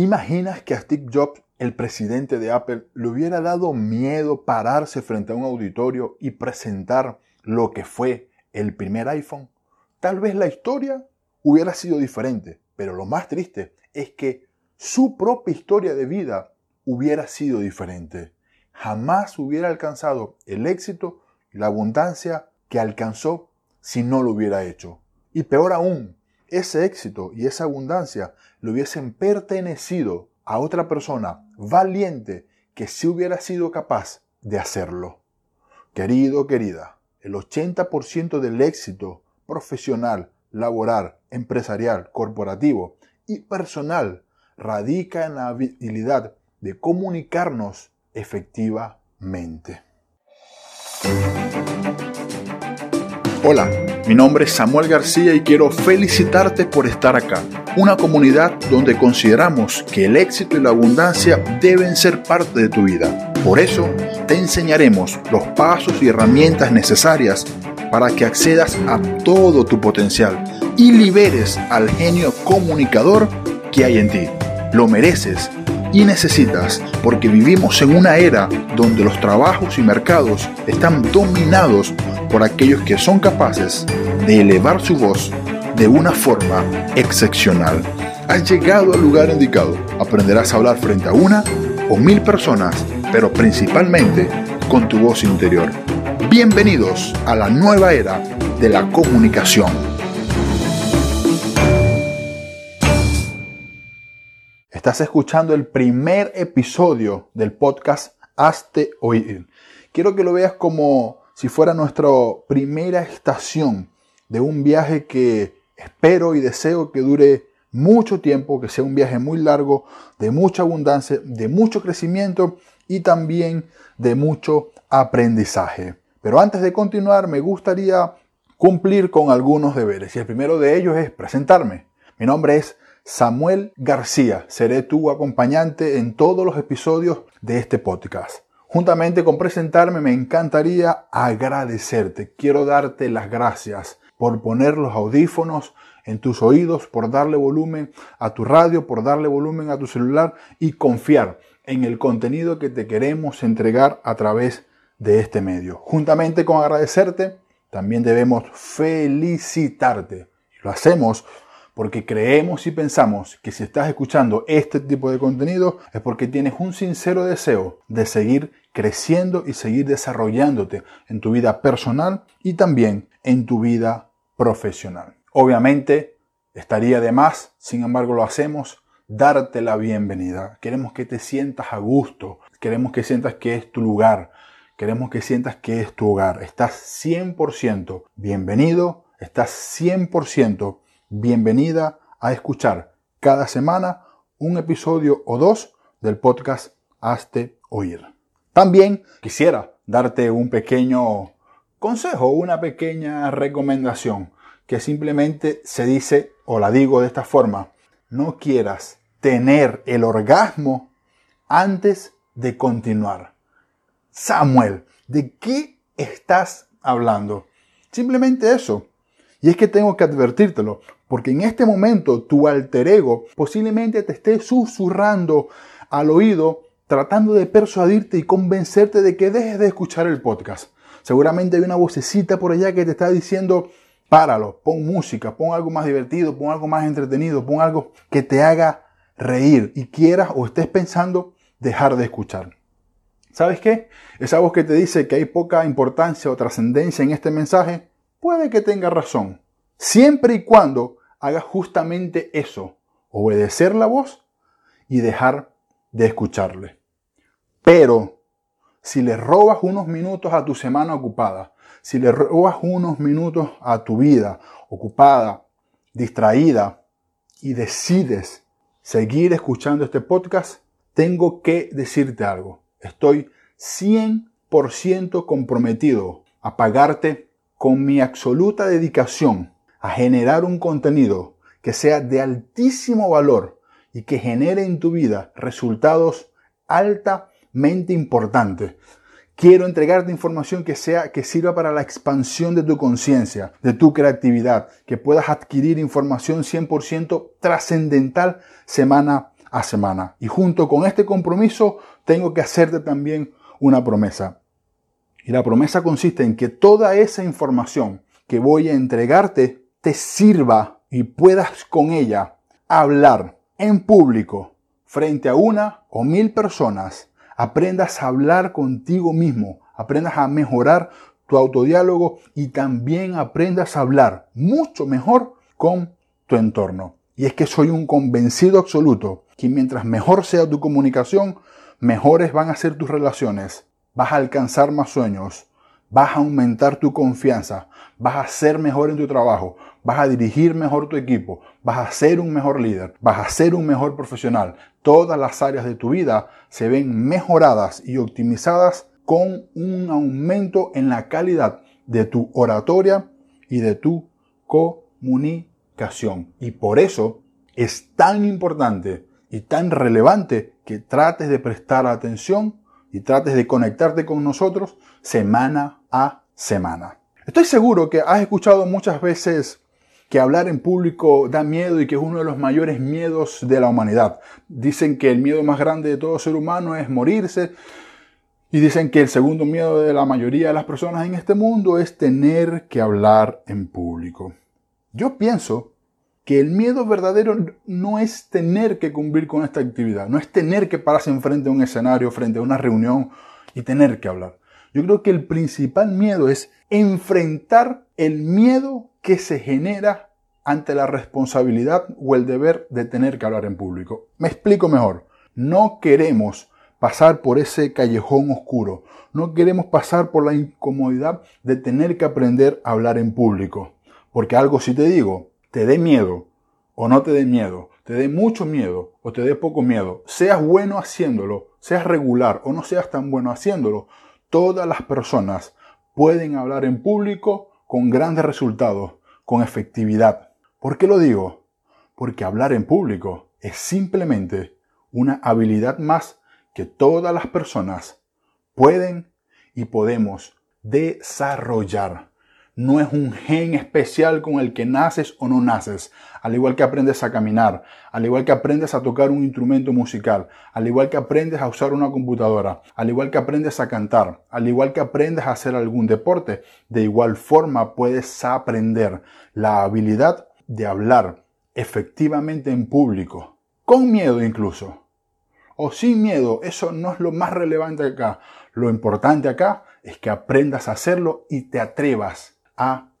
¿Imaginas que a Steve Jobs, el presidente de Apple, le hubiera dado miedo pararse frente a un auditorio y presentar lo que fue el primer iPhone? Tal vez la historia hubiera sido diferente, pero lo más triste es que su propia historia de vida hubiera sido diferente. Jamás hubiera alcanzado el éxito y la abundancia que alcanzó si no lo hubiera hecho. Y peor aún, ese éxito y esa abundancia le hubiesen pertenecido a otra persona valiente que sí hubiera sido capaz de hacerlo. Querido, querida, el 80% del éxito profesional, laboral, empresarial, corporativo y personal radica en la habilidad de comunicarnos efectivamente. Hola, mi nombre es Samuel García y quiero felicitarte por estar acá. Una comunidad donde consideramos que el éxito y la abundancia deben ser parte de tu vida. Por eso, te enseñaremos los pasos y herramientas necesarias para que accedas a todo tu potencial y liberes al genio comunicador que hay en ti. Lo mereces y necesitas porque vivimos en una era donde los trabajos y mercados están dominados por aquellos que son capaces de elevar su voz de una forma excepcional. Has llegado al lugar indicado. Aprenderás a hablar frente a una o mil personas, pero principalmente con tu voz interior. Bienvenidos a la nueva era de la comunicación. Estás escuchando el primer episodio del podcast Hazte Oír. Quiero que lo veas como si fuera nuestra primera estación de un viaje que espero y deseo que dure mucho tiempo, que sea un viaje muy largo, de mucha abundancia, de mucho crecimiento y también de mucho aprendizaje. Pero antes de continuar, me gustaría cumplir con algunos deberes y el primero de ellos es presentarme. Mi nombre es Samuel García. Seré tu acompañante en todos los episodios de este podcast. Juntamente con presentarme, me encantaría agradecerte. Quiero darte las gracias por poner los audífonos en tus oídos, por darle volumen a tu radio, por darle volumen a tu celular y confiar en el contenido que te queremos entregar a través de este medio. Juntamente con agradecerte, también debemos felicitarte. Lo hacemos porque creemos y pensamos que si estás escuchando este tipo de contenido es porque tienes un sincero deseo de seguir creciendo y seguir desarrollándote en tu vida personal y también en tu vida profesional. Obviamente estaría de más, sin embargo lo hacemos, darte la bienvenida. Queremos que te sientas a gusto, queremos que sientas que es tu lugar, queremos que sientas que es tu hogar. Estás 100% bienvenido, estás 100% bienvenida a escuchar cada semana un episodio o dos del podcast Hazte Oír. También quisiera darte un pequeño consejo, una pequeña recomendación que simplemente se dice o la digo de esta forma. No quieras tener el orgasmo antes de continuar. Samuel, ¿de qué estás hablando? Simplemente eso. Y es que tengo que advertírtelo, porque en este momento tu alter ego posiblemente te esté susurrando al oído, tratando de persuadirte y convencerte de que dejes de escuchar el podcast. Seguramente hay una vocecita por allá que te está diciendo, páralo, pon música, pon algo más divertido, pon algo más entretenido, pon algo que te haga reír y quieras o estés pensando dejar de escuchar. ¿Sabes qué? Esa voz que te dice que hay poca importancia o trascendencia en este mensaje, puede que tenga razón, siempre y cuando hagas justamente eso, obedecer la voz y dejar de escucharle. Pero si le robas unos minutos a tu semana ocupada, si le robas unos minutos a tu vida ocupada, distraída, y decides seguir escuchando este podcast, tengo que decirte algo. Estoy 100% comprometido a pagarte con mi absoluta dedicación a generar un contenido que sea de altísimo valor y que genere en tu vida resultados altamente importantes. Quiero entregarte información que sea que sirva para la expansión de tu conciencia, de tu creatividad, que puedas adquirir información 100% trascendental semana a semana. Y junto con este compromiso tengo que hacerte también una promesa. Y la promesa consiste en que toda esa información que voy a entregarte te sirva y puedas con ella hablar en público frente a una o mil personas. Aprendas a hablar contigo mismo, aprendas a mejorar tu autodiálogo y también aprendas a hablar mucho mejor con tu entorno. Y es que soy un convencido absoluto que mientras mejor sea tu comunicación, mejores van a ser tus relaciones, vas a alcanzar más sueños, vas a aumentar tu confianza, vas a ser mejor en tu trabajo, vas a dirigir mejor tu equipo, vas a ser un mejor líder, vas a ser un mejor profesional. Todas las áreas de tu vida se ven mejoradas y optimizadas con un aumento en la calidad de tu oratoria y de tu comunicación. Y por eso es tan importante y tan relevante que trates de prestar atención y trates de conectarte con nosotros semana a semana. Estoy seguro que has escuchado muchas veces que hablar en público da miedo y que es uno de los mayores miedos de la humanidad. Dicen que el miedo más grande de todo ser humano es morirse y dicen que el segundo miedo de la mayoría de las personas en este mundo es tener que hablar en público. Yo pienso que el miedo verdadero no es tener que cumplir con esta actividad, no es tener que pararse enfrente a un escenario, frente a una reunión y tener que hablar. Yo creo que el principal miedo es enfrentar el miedo que se genera ante la responsabilidad o el deber de tener que hablar en público. Me explico mejor. No queremos pasar por ese callejón oscuro. No queremos pasar por la incomodidad de tener que aprender a hablar en público. Porque algo si te digo, te dé miedo o no te dé miedo, te dé mucho miedo o te dé poco miedo, seas bueno haciéndolo, seas regular o no seas tan bueno haciéndolo, todas las personas pueden hablar en público con grandes resultados, con efectividad. ¿Por qué lo digo? Porque hablar en público es simplemente una habilidad más que todas las personas pueden y podemos desarrollar no es un gen especial con el que naces o no naces, al igual que aprendes a caminar, al igual que aprendes a tocar un instrumento musical, al igual que aprendes a usar una computadora, al igual que aprendes a cantar, al igual que aprendes a hacer algún deporte, de igual forma puedes aprender la habilidad de hablar efectivamente en público, con miedo incluso, o sin miedo, eso no es lo más relevante acá. Lo importante acá es que aprendas a hacerlo y te atrevas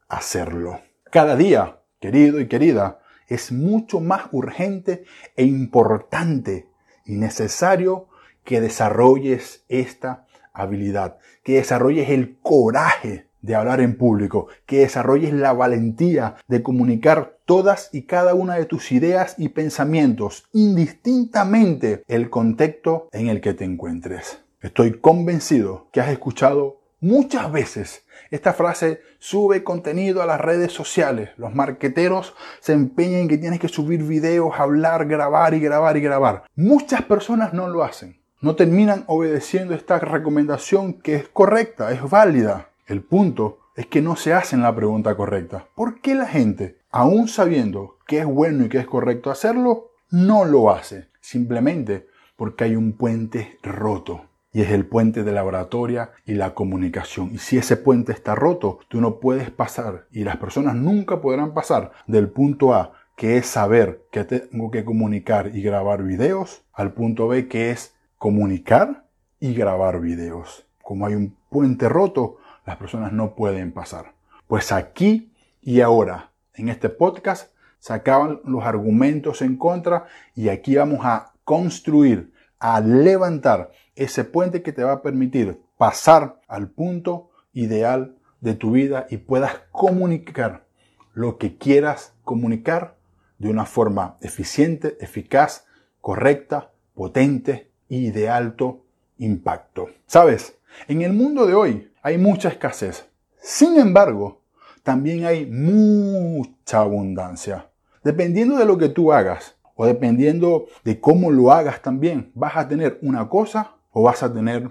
hacerlo. Cada día, querido y querida, es mucho más urgente e importante y necesario que desarrolles esta habilidad, que desarrolles el coraje de hablar en público, que desarrolles la valentía de comunicar todas y cada una de tus ideas y pensamientos, indistintamente el contexto en el que te encuentres. Estoy convencido que has escuchado muchas veces esta frase sube contenido a las redes sociales. Los marqueteros se empeñan en que tienes que subir videos, hablar, grabar y grabar y grabar. Muchas personas no lo hacen. No terminan obedeciendo esta recomendación que es correcta, es válida. El punto es que no se hacen la pregunta correcta. ¿Por qué la gente, aún sabiendo que es bueno y que es correcto hacerlo, no lo hace? Simplemente porque hay un puente roto y es el puente de la oratoria y la comunicación. Y si ese puente está roto, tú no puedes pasar y las personas nunca podrán pasar del punto A, que es saber que tengo que comunicar y grabar videos, al punto B, que es comunicar y grabar videos. Como hay un puente roto, las personas no pueden pasar. Pues aquí y ahora, en este podcast, se acaban los argumentos en contra y aquí vamos a construir, a levantar ese puente que te va a permitir pasar al punto ideal de tu vida y puedas comunicar lo que quieras comunicar de una forma eficiente, eficaz, correcta, potente y de alto impacto. Sabes, en el mundo de hoy hay mucha escasez. Sin embargo, también hay mucha abundancia. Dependiendo de lo que tú hagas o dependiendo de cómo lo hagas también, vas a tener una cosa o vas a tener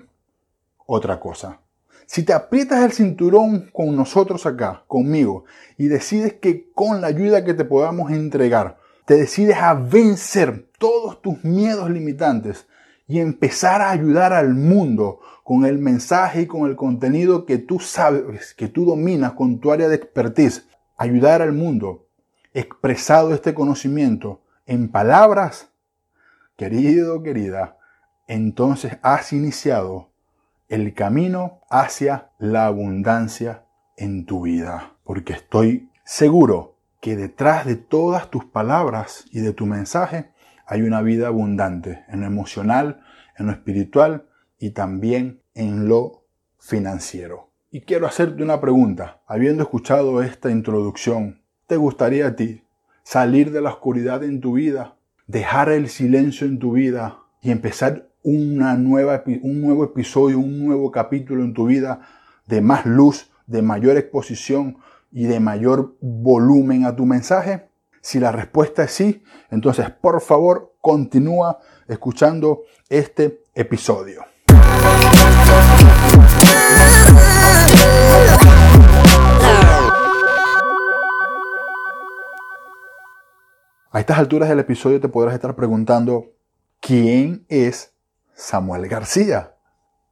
otra cosa. Si te aprietas el cinturón con nosotros acá, conmigo, y decides que con la ayuda que te podamos entregar, te decides a vencer todos tus miedos limitantes y empezar a ayudar al mundo con el mensaje y con el contenido que tú sabes, que tú dominas con tu área de expertise, ayudar al mundo expresado este conocimiento en palabras, querido, querida, entonces has iniciado el camino hacia la abundancia en tu vida. Porque estoy seguro que detrás de todas tus palabras y de tu mensaje hay una vida abundante en lo emocional, en lo espiritual y también en lo financiero. Y quiero hacerte una pregunta. Habiendo escuchado esta introducción, ¿te gustaría a ti salir de la oscuridad en tu vida, dejar el silencio en tu vida y empezar una nueva, un nuevo episodio, un nuevo capítulo en tu vida de más luz, de mayor exposición y de mayor volumen a tu mensaje? Si la respuesta es sí, entonces por favor continúa escuchando este episodio. A estas alturas del episodio te podrás estar preguntando, ¿quién es Samuel García?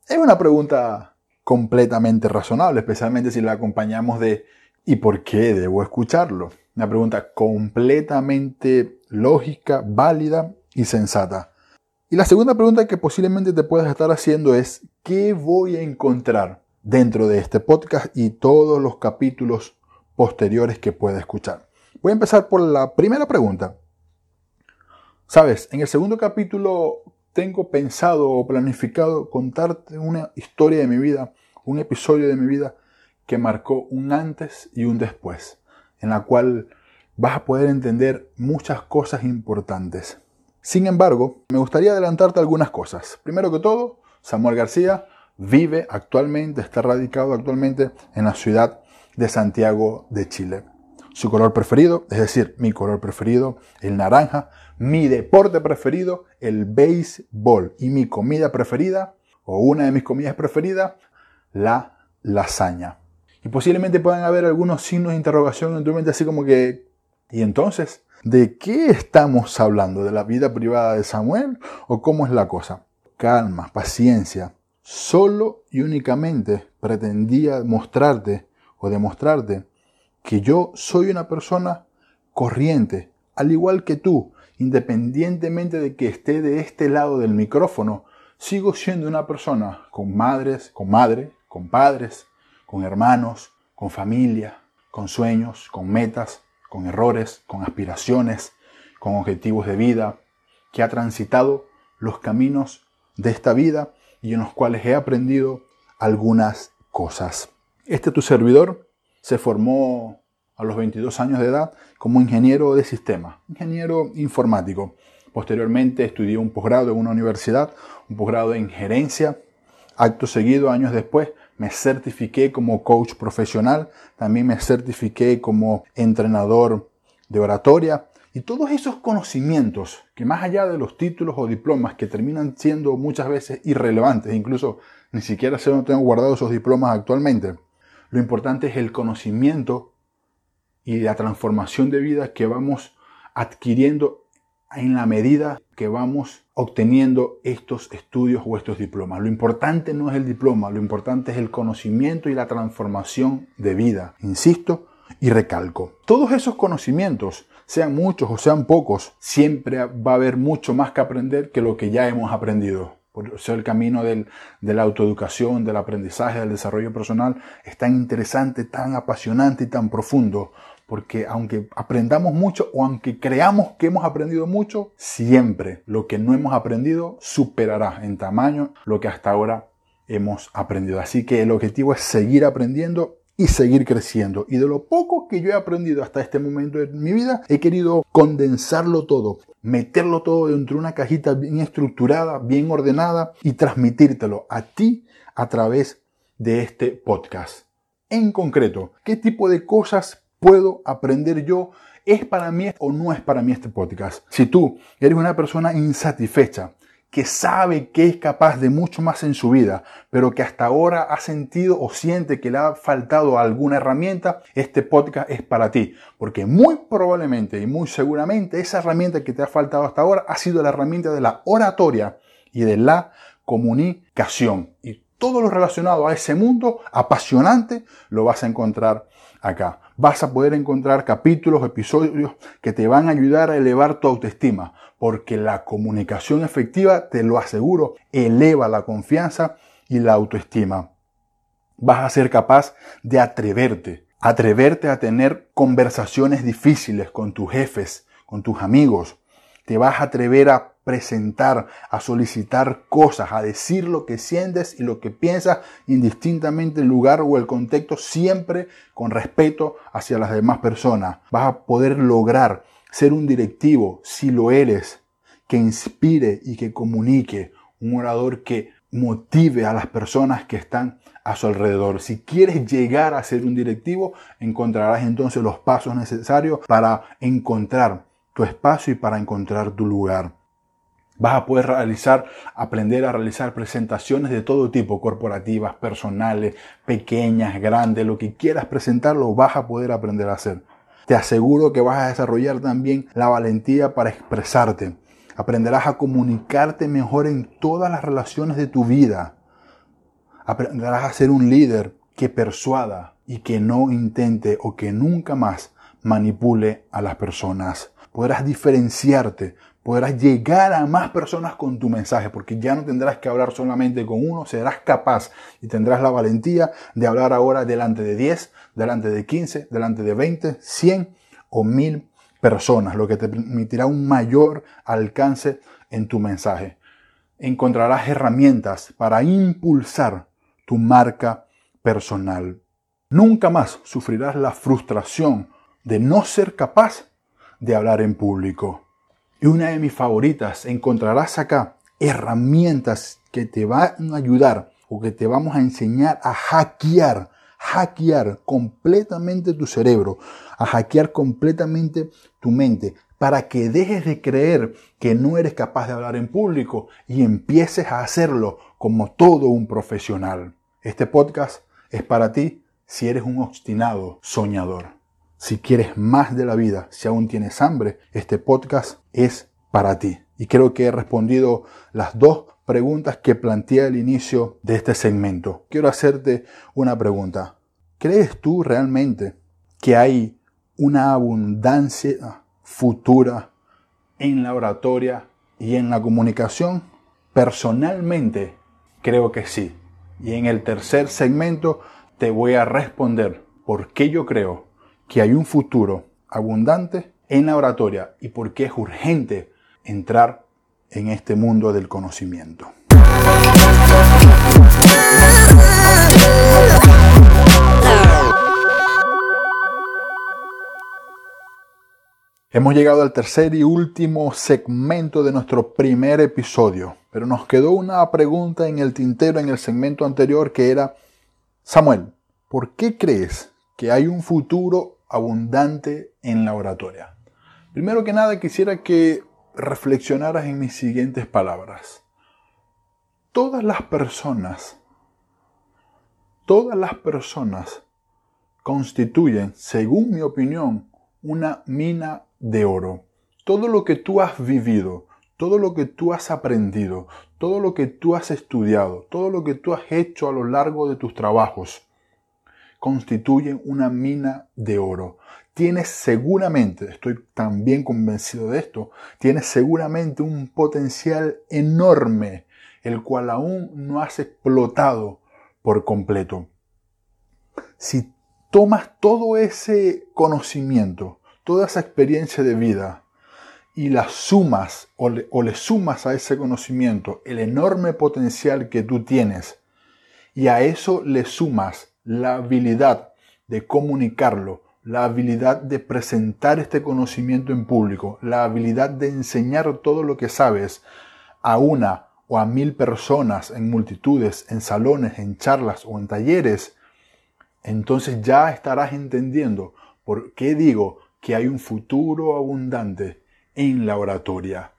Es una pregunta completamente razonable, especialmente si la acompañamos de ¿y por qué debo escucharlo? Una pregunta completamente lógica, válida y sensata. Y la segunda pregunta que posiblemente te puedas estar haciendo es ¿qué voy a encontrar dentro de este podcast y todos los capítulos posteriores que pueda escuchar? Voy a empezar por la primera pregunta. Sabes, en el segundo capítulo tengo pensado o planificado contarte una historia de mi vida, un episodio de mi vida que marcó un antes y un después, en la cual vas a poder entender muchas cosas importantes. Sin embargo, me gustaría adelantarte algunas cosas. Primero que todo, Samuel García vive actualmente, está radicado actualmente en la ciudad de Santiago de Chile. Su color preferido, es decir, mi color preferido, el naranja, mi deporte preferido, el béisbol. Y mi comida preferida, o una de mis comidas preferidas, la lasaña. Y posiblemente puedan haber algunos signos de interrogación en tu mente, así como que, ¿y entonces? ¿De qué estamos hablando? ¿De la vida privada de Samuel? ¿O cómo es la cosa? Calma, paciencia. Solo y únicamente pretendía mostrarte o demostrarte que yo soy una persona corriente, al igual que tú, independientemente de que esté de este lado del micrófono, sigo siendo una persona con madres, con madre, con padres, con hermanos, con familia, con sueños, con metas, con errores, con aspiraciones, con objetivos de vida, que ha transitado los caminos de esta vida y en los cuales he aprendido algunas cosas. Este tu servidor se formó a los 22 años de edad como ingeniero de sistema, ingeniero informático. Posteriormente estudié un posgrado en una universidad, un posgrado en gerencia. Acto seguido, años después, me certifiqué como coach profesional, también me certifiqué como entrenador de oratoria y todos esos conocimientos que más allá de los títulos o diplomas que terminan siendo muchas veces irrelevantes, incluso ni siquiera sé dónde tengo guardados esos diplomas actualmente, lo importante es el conocimiento y la transformación de vida que vamos adquiriendo en la medida que vamos obteniendo estos estudios o estos diplomas. Lo importante no es el diploma, lo importante es el conocimiento y la transformación de vida. Insisto y recalco. Todos esos conocimientos, sean muchos o sean pocos, siempre va a haber mucho más que aprender que lo que ya hemos aprendido. Por el camino de la autoeducación, del aprendizaje, del desarrollo personal es tan interesante, tan apasionante y tan profundo, porque aunque aprendamos mucho o aunque creamos que hemos aprendido mucho, siempre lo que no hemos aprendido superará en tamaño lo que hasta ahora hemos aprendido. Así que el objetivo es seguir aprendiendo y seguir creciendo. Y de lo poco que yo he aprendido hasta este momento de mi vida, he querido condensarlo todo, meterlo todo dentro de una cajita bien estructurada, bien ordenada y transmitírtelo a ti a través de este podcast. En concreto, ¿qué tipo de cosas puedo aprender yo? ¿Es para mí o no es para mí este podcast? Si tú eres una persona insatisfecha, que sabe que es capaz de mucho más en su vida, pero que hasta ahora ha sentido o siente que le ha faltado alguna herramienta, este podcast es para ti. Porque muy probablemente y muy seguramente esa herramienta que te ha faltado hasta ahora ha sido la herramienta de la oratoria y de la comunicación. Y todo lo relacionado a ese mundo apasionante lo vas a encontrar acá. Vas a poder encontrar capítulos, episodios que te van a ayudar a elevar tu autoestima, porque la comunicación efectiva, te lo aseguro, eleva la confianza y la autoestima. Vas a ser capaz de atreverte, atreverte a tener conversaciones difíciles con tus jefes, con tus amigos. Te vas a atrever a presentar, a solicitar cosas, a decir lo que sientes y lo que piensas, indistintamente el lugar o el contexto, siempre con respeto hacia las demás personas. Vas a poder lograr ser un directivo, si lo eres, que inspire y que comunique, un orador que motive a las personas que están a su alrededor. Si quieres llegar a ser un directivo, encontrarás entonces los pasos necesarios para encontrar tu espacio y para encontrar tu lugar. Vas a poder realizar, aprender a realizar presentaciones de todo tipo, corporativas, personales, pequeñas, grandes, lo que quieras presentar, lo vas a poder aprender a hacer. Te aseguro que vas a desarrollar también la valentía para expresarte. Aprenderás a comunicarte mejor en todas las relaciones de tu vida. Aprenderás a ser un líder que persuada y que no intente o que nunca más manipule a las personas. Podrás diferenciarte podrás llegar a más personas con tu mensaje, porque ya no tendrás que hablar solamente con uno, serás capaz y tendrás la valentía de hablar ahora delante de 10, delante de 15, delante de 20, 100 o 1000 personas, lo que te permitirá un mayor alcance en tu mensaje. Encontrarás herramientas para impulsar tu marca personal. Nunca más sufrirás la frustración de no ser capaz de hablar en público. Y una de mis favoritas, encontrarás acá herramientas que te van a ayudar o que te vamos a enseñar a hackear, hackear completamente tu cerebro, a hackear completamente tu mente, para que dejes de creer que no eres capaz de hablar en público y empieces a hacerlo como todo un profesional. Este podcast es para ti si eres un obstinado soñador. Si quieres más de la vida, si aún tienes hambre, este podcast es para ti. Y creo que he respondido las dos preguntas que planteé al inicio de este segmento. Quiero hacerte una pregunta. ¿Crees tú realmente que hay una abundancia futura en la oratoria y en la comunicación? Personalmente creo que sí. Y en el tercer segmento te voy a responder por qué yo creo que hay un futuro abundante en la oratoria y por qué es urgente entrar en este mundo del conocimiento. Hemos llegado al tercer y último segmento de nuestro primer episodio, pero nos quedó una pregunta en el tintero en el segmento anterior que era, Samuel, ¿por qué crees que hay un futuro abundante en la oratoria. Primero que nada quisiera que reflexionaras en mis siguientes palabras. Todas las personas, todas las personas constituyen, según mi opinión, una mina de oro. Todo lo que tú has vivido, todo lo que tú has aprendido, todo lo que tú has estudiado, todo lo que tú has hecho a lo largo de tus trabajos, constituyen una mina de oro. Tienes seguramente, estoy también convencido de esto, tienes seguramente un potencial enorme, el cual aún no has explotado por completo. Si tomas todo ese conocimiento, toda esa experiencia de vida, y la sumas o le, o le, sumas a ese conocimiento el enorme potencial que tú tienes y a eso le sumas la habilidad de comunicarlo, la habilidad de presentar este conocimiento en público, la habilidad de enseñar todo lo que sabes a una o a mil personas en multitudes, en salones, en charlas o en talleres, entonces ya estarás entendiendo por qué digo que hay un futuro abundante en la oratoria.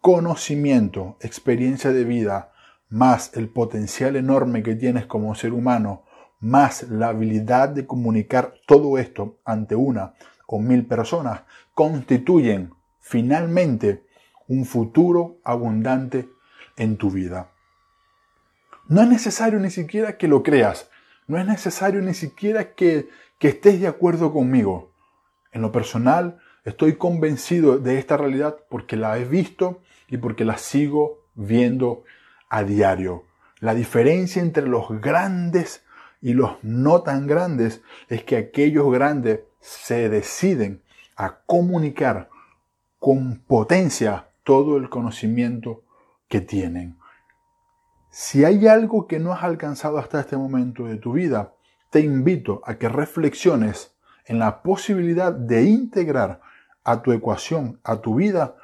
conocimiento, experiencia de vida, más el potencial enorme que tienes como ser humano, más la habilidad de comunicar todo esto ante una o mil personas, constituyen finalmente un futuro abundante en tu vida. No es necesario ni siquiera que lo creas, no es necesario ni siquiera que, que estés de acuerdo conmigo. En lo personal, estoy convencido de esta realidad porque la he visto y porque la sigo viendo a diario. La diferencia entre los grandes y los no tan grandes es que aquellos grandes se deciden a comunicar con potencia todo el conocimiento que tienen. Si hay algo que no has alcanzado hasta este momento de tu vida, te invito a que reflexiones en la posibilidad de integrar a tu ecuación, a tu vida,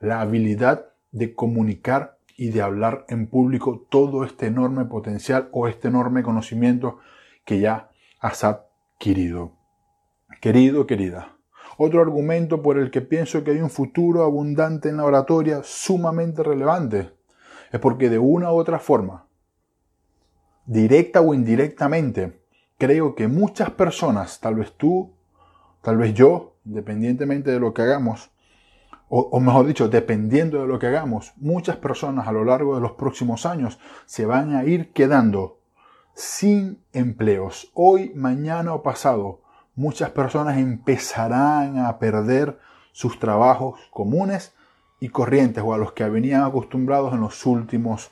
la habilidad de comunicar y de hablar en público todo este enorme potencial o este enorme conocimiento que ya has adquirido. Querido, querida, otro argumento por el que pienso que hay un futuro abundante en la oratoria sumamente relevante es porque de una u otra forma, directa o indirectamente, creo que muchas personas, tal vez tú, tal vez yo, independientemente de lo que hagamos, o, mejor dicho, dependiendo de lo que hagamos, muchas personas a lo largo de los próximos años se van a ir quedando sin empleos. Hoy, mañana o pasado, muchas personas empezarán a perder sus trabajos comunes y corrientes o a los que venían acostumbrados en los últimos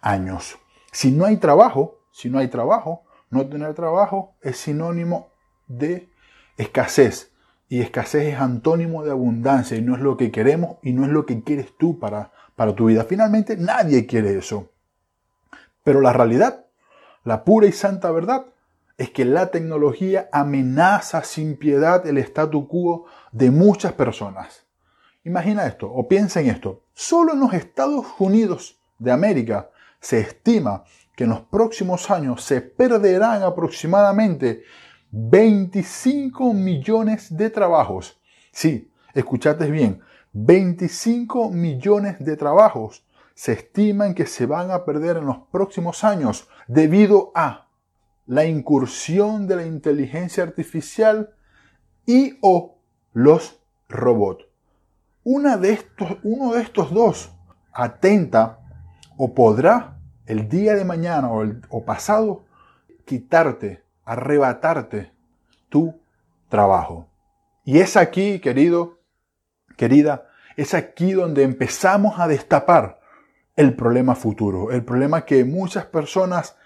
años. Si no hay trabajo, si no hay trabajo, no tener trabajo es sinónimo de escasez. Y escasez es antónimo de abundancia y no es lo que queremos y no es lo que quieres tú para, para tu vida. Finalmente, nadie quiere eso. Pero la realidad, la pura y santa verdad, es que la tecnología amenaza sin piedad el statu quo de muchas personas. Imagina esto, o piensa en esto. Solo en los Estados Unidos de América se estima que en los próximos años se perderán aproximadamente 25 millones de trabajos. Sí, escuchaste bien, 25 millones de trabajos se estiman que se van a perder en los próximos años debido a la incursión de la inteligencia artificial y o los robots. Una de estos, uno de estos dos atenta o podrá el día de mañana o pasado quitarte, arrebatarte tu trabajo. Y es aquí, querido, querida, es aquí donde empezamos a destapar el problema futuro, el problema que muchas personas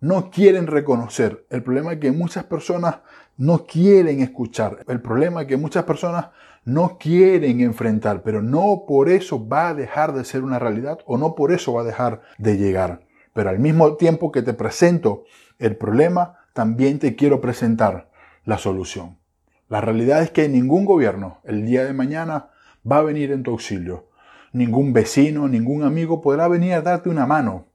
no quieren reconocer, el problema que muchas personas no quieren escuchar, el problema que muchas personas no quieren enfrentar, pero no por eso va a dejar de ser una realidad o no por eso va a dejar de llegar. Pero al mismo tiempo que te presento el problema, también te quiero presentar la solución. La realidad es que ningún gobierno el día de mañana va a venir en tu auxilio. Ningún vecino, ningún amigo podrá venir a darte una mano.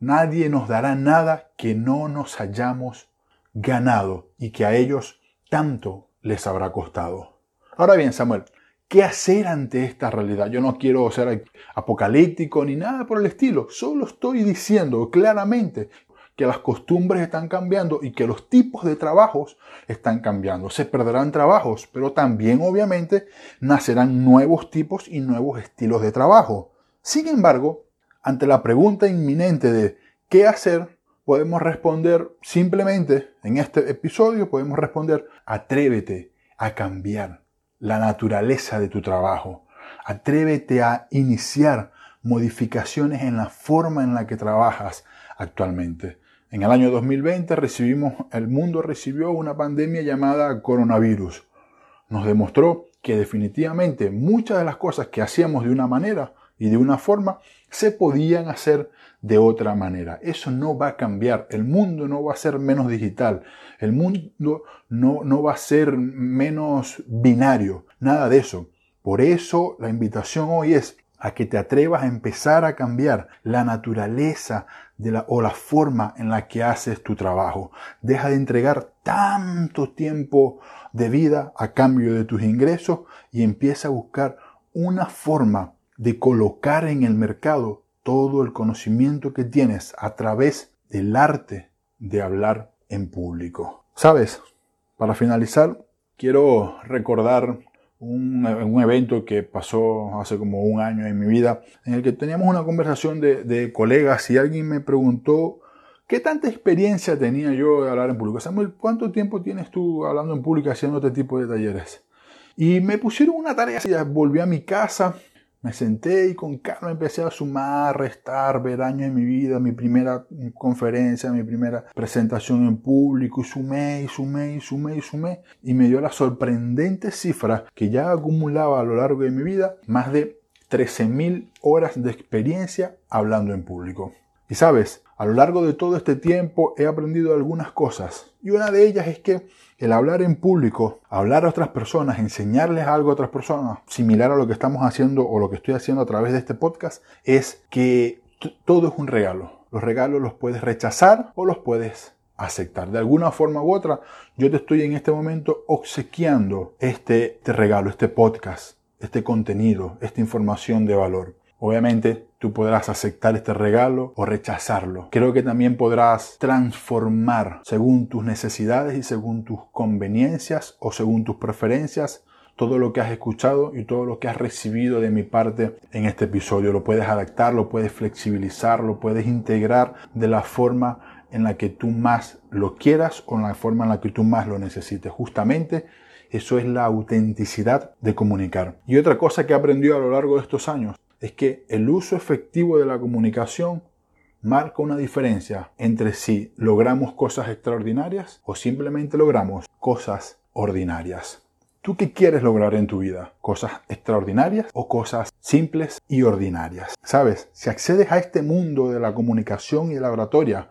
Nadie nos dará nada que no nos hayamos ganado y que a ellos tanto les habrá costado. Ahora bien, Samuel, ¿qué hacer ante esta realidad? Yo no quiero ser apocalíptico ni nada por el estilo, solo estoy diciendo claramente que las costumbres están cambiando y que los tipos de trabajos están cambiando. Se perderán trabajos, pero también obviamente nacerán nuevos tipos y nuevos estilos de trabajo. Sin embargo, ante la pregunta inminente de qué hacer, podemos responder simplemente, en este episodio podemos responder, atrévete a cambiar la naturaleza de tu trabajo. Atrévete a iniciar modificaciones en la forma en la que trabajas actualmente. En el año 2020 recibimos, el mundo recibió una pandemia llamada coronavirus. Nos demostró que definitivamente muchas de las cosas que hacíamos de una manera y de una forma se podían hacer de otra manera. Eso no va a cambiar. El mundo no va a ser menos digital. El mundo no, no va a ser menos binario. Nada de eso. Por eso la invitación hoy es a que te atrevas a empezar a cambiar la naturaleza de la, o la forma en la que haces tu trabajo. Deja de entregar tanto tiempo de vida a cambio de tus ingresos y empieza a buscar una forma de colocar en el mercado todo el conocimiento que tienes a través del arte de hablar en público. ¿Sabes? Para finalizar, quiero recordar un, evento que pasó hace como un año en mi vida, en el que teníamos una conversación de, de colegas y alguien me preguntó ¿Qué tanta experiencia tenía yo de hablar en público? Samuel, ¿cuánto tiempo tienes tú hablando en público haciendo este tipo de talleres? Y me pusieron una tarea volví a mi casa, me senté y con calma empecé a sumar, restar, ver años en mi vida, mi primera conferencia, mi primera presentación en público, y sumé, y sumé, y sumé, y sumé, y me dio la sorprendente cifra que ya acumulaba a lo largo de mi vida más de 13.000 horas de experiencia hablando en público. Y sabes, a lo largo de todo este tiempo he aprendido algunas cosas y una de ellas es que el hablar en público, hablar a otras personas, enseñarles algo a otras personas, similar a lo que estamos haciendo o lo que estoy haciendo a través de este podcast, es que todo es un regalo. Los regalos los puedes rechazar o los puedes aceptar. De alguna forma u otra, yo te estoy en este momento obsequiando este, este regalo, este podcast, este contenido, esta información de valor. Obviamente tú podrás aceptar este regalo o rechazarlo. Creo que también podrás transformar según tus necesidades y según tus conveniencias o según tus preferencias todo lo que has escuchado y todo lo que has recibido de mi parte en este episodio. Lo puedes adaptar, lo puedes flexibilizar, lo puedes integrar de la forma en la que tú más lo quieras o en la forma en la que tú más lo necesites. Justamente eso es la autenticidad de comunicar. Y otra cosa que he aprendido a lo largo de estos años es que el uso efectivo de la comunicación marca una diferencia entre si logramos cosas extraordinarias o simplemente logramos cosas ordinarias. ¿Tú qué quieres lograr en tu vida? ¿Cosas extraordinarias o cosas simples y ordinarias? Sabes, si accedes a este mundo de la comunicación y de la oratoria,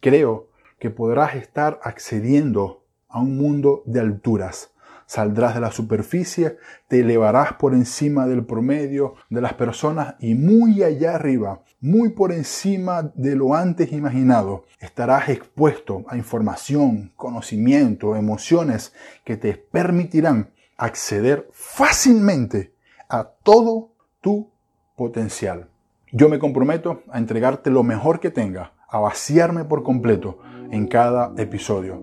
creo que podrás estar accediendo a un mundo de alturas, saldrás de la superficie, te elevarás por encima del promedio de las personas y muy allá arriba, muy por encima de lo antes imaginado, estarás expuesto a información, conocimiento, emociones que te permitirán acceder fácilmente a todo tu potencial. Yo me comprometo a entregarte lo mejor que tenga, a vaciarme por completo en cada episodio.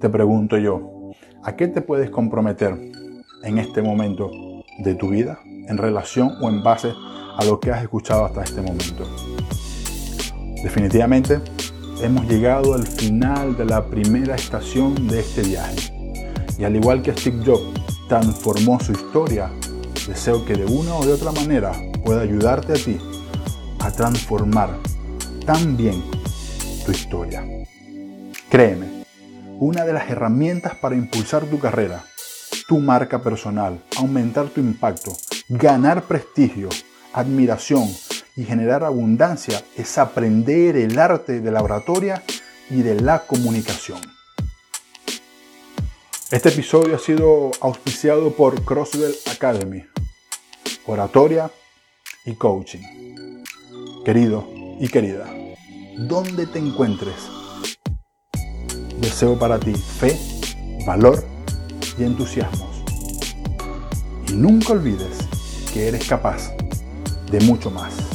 Te pregunto yo, ¿A qué te puedes comprometer en este momento de tu vida en relación o en base a lo que has escuchado hasta este momento? Definitivamente hemos llegado al final de la primera estación de este viaje. Y al igual que Steve Jobs transformó su historia, deseo que de una o de otra manera pueda ayudarte a ti a transformar también tu historia. Créeme, una de las herramientas para impulsar tu carrera, tu marca personal, aumentar tu impacto, ganar prestigio, admiración y generar abundancia es aprender el arte de la oratoria y de la comunicación. Este episodio ha sido auspiciado por Crosswell Academy, oratoria y coaching. Querido y querida, ¿dónde te encuentres? Deseo para ti fe, valor y entusiasmos. Y nunca olvides que eres capaz de mucho más.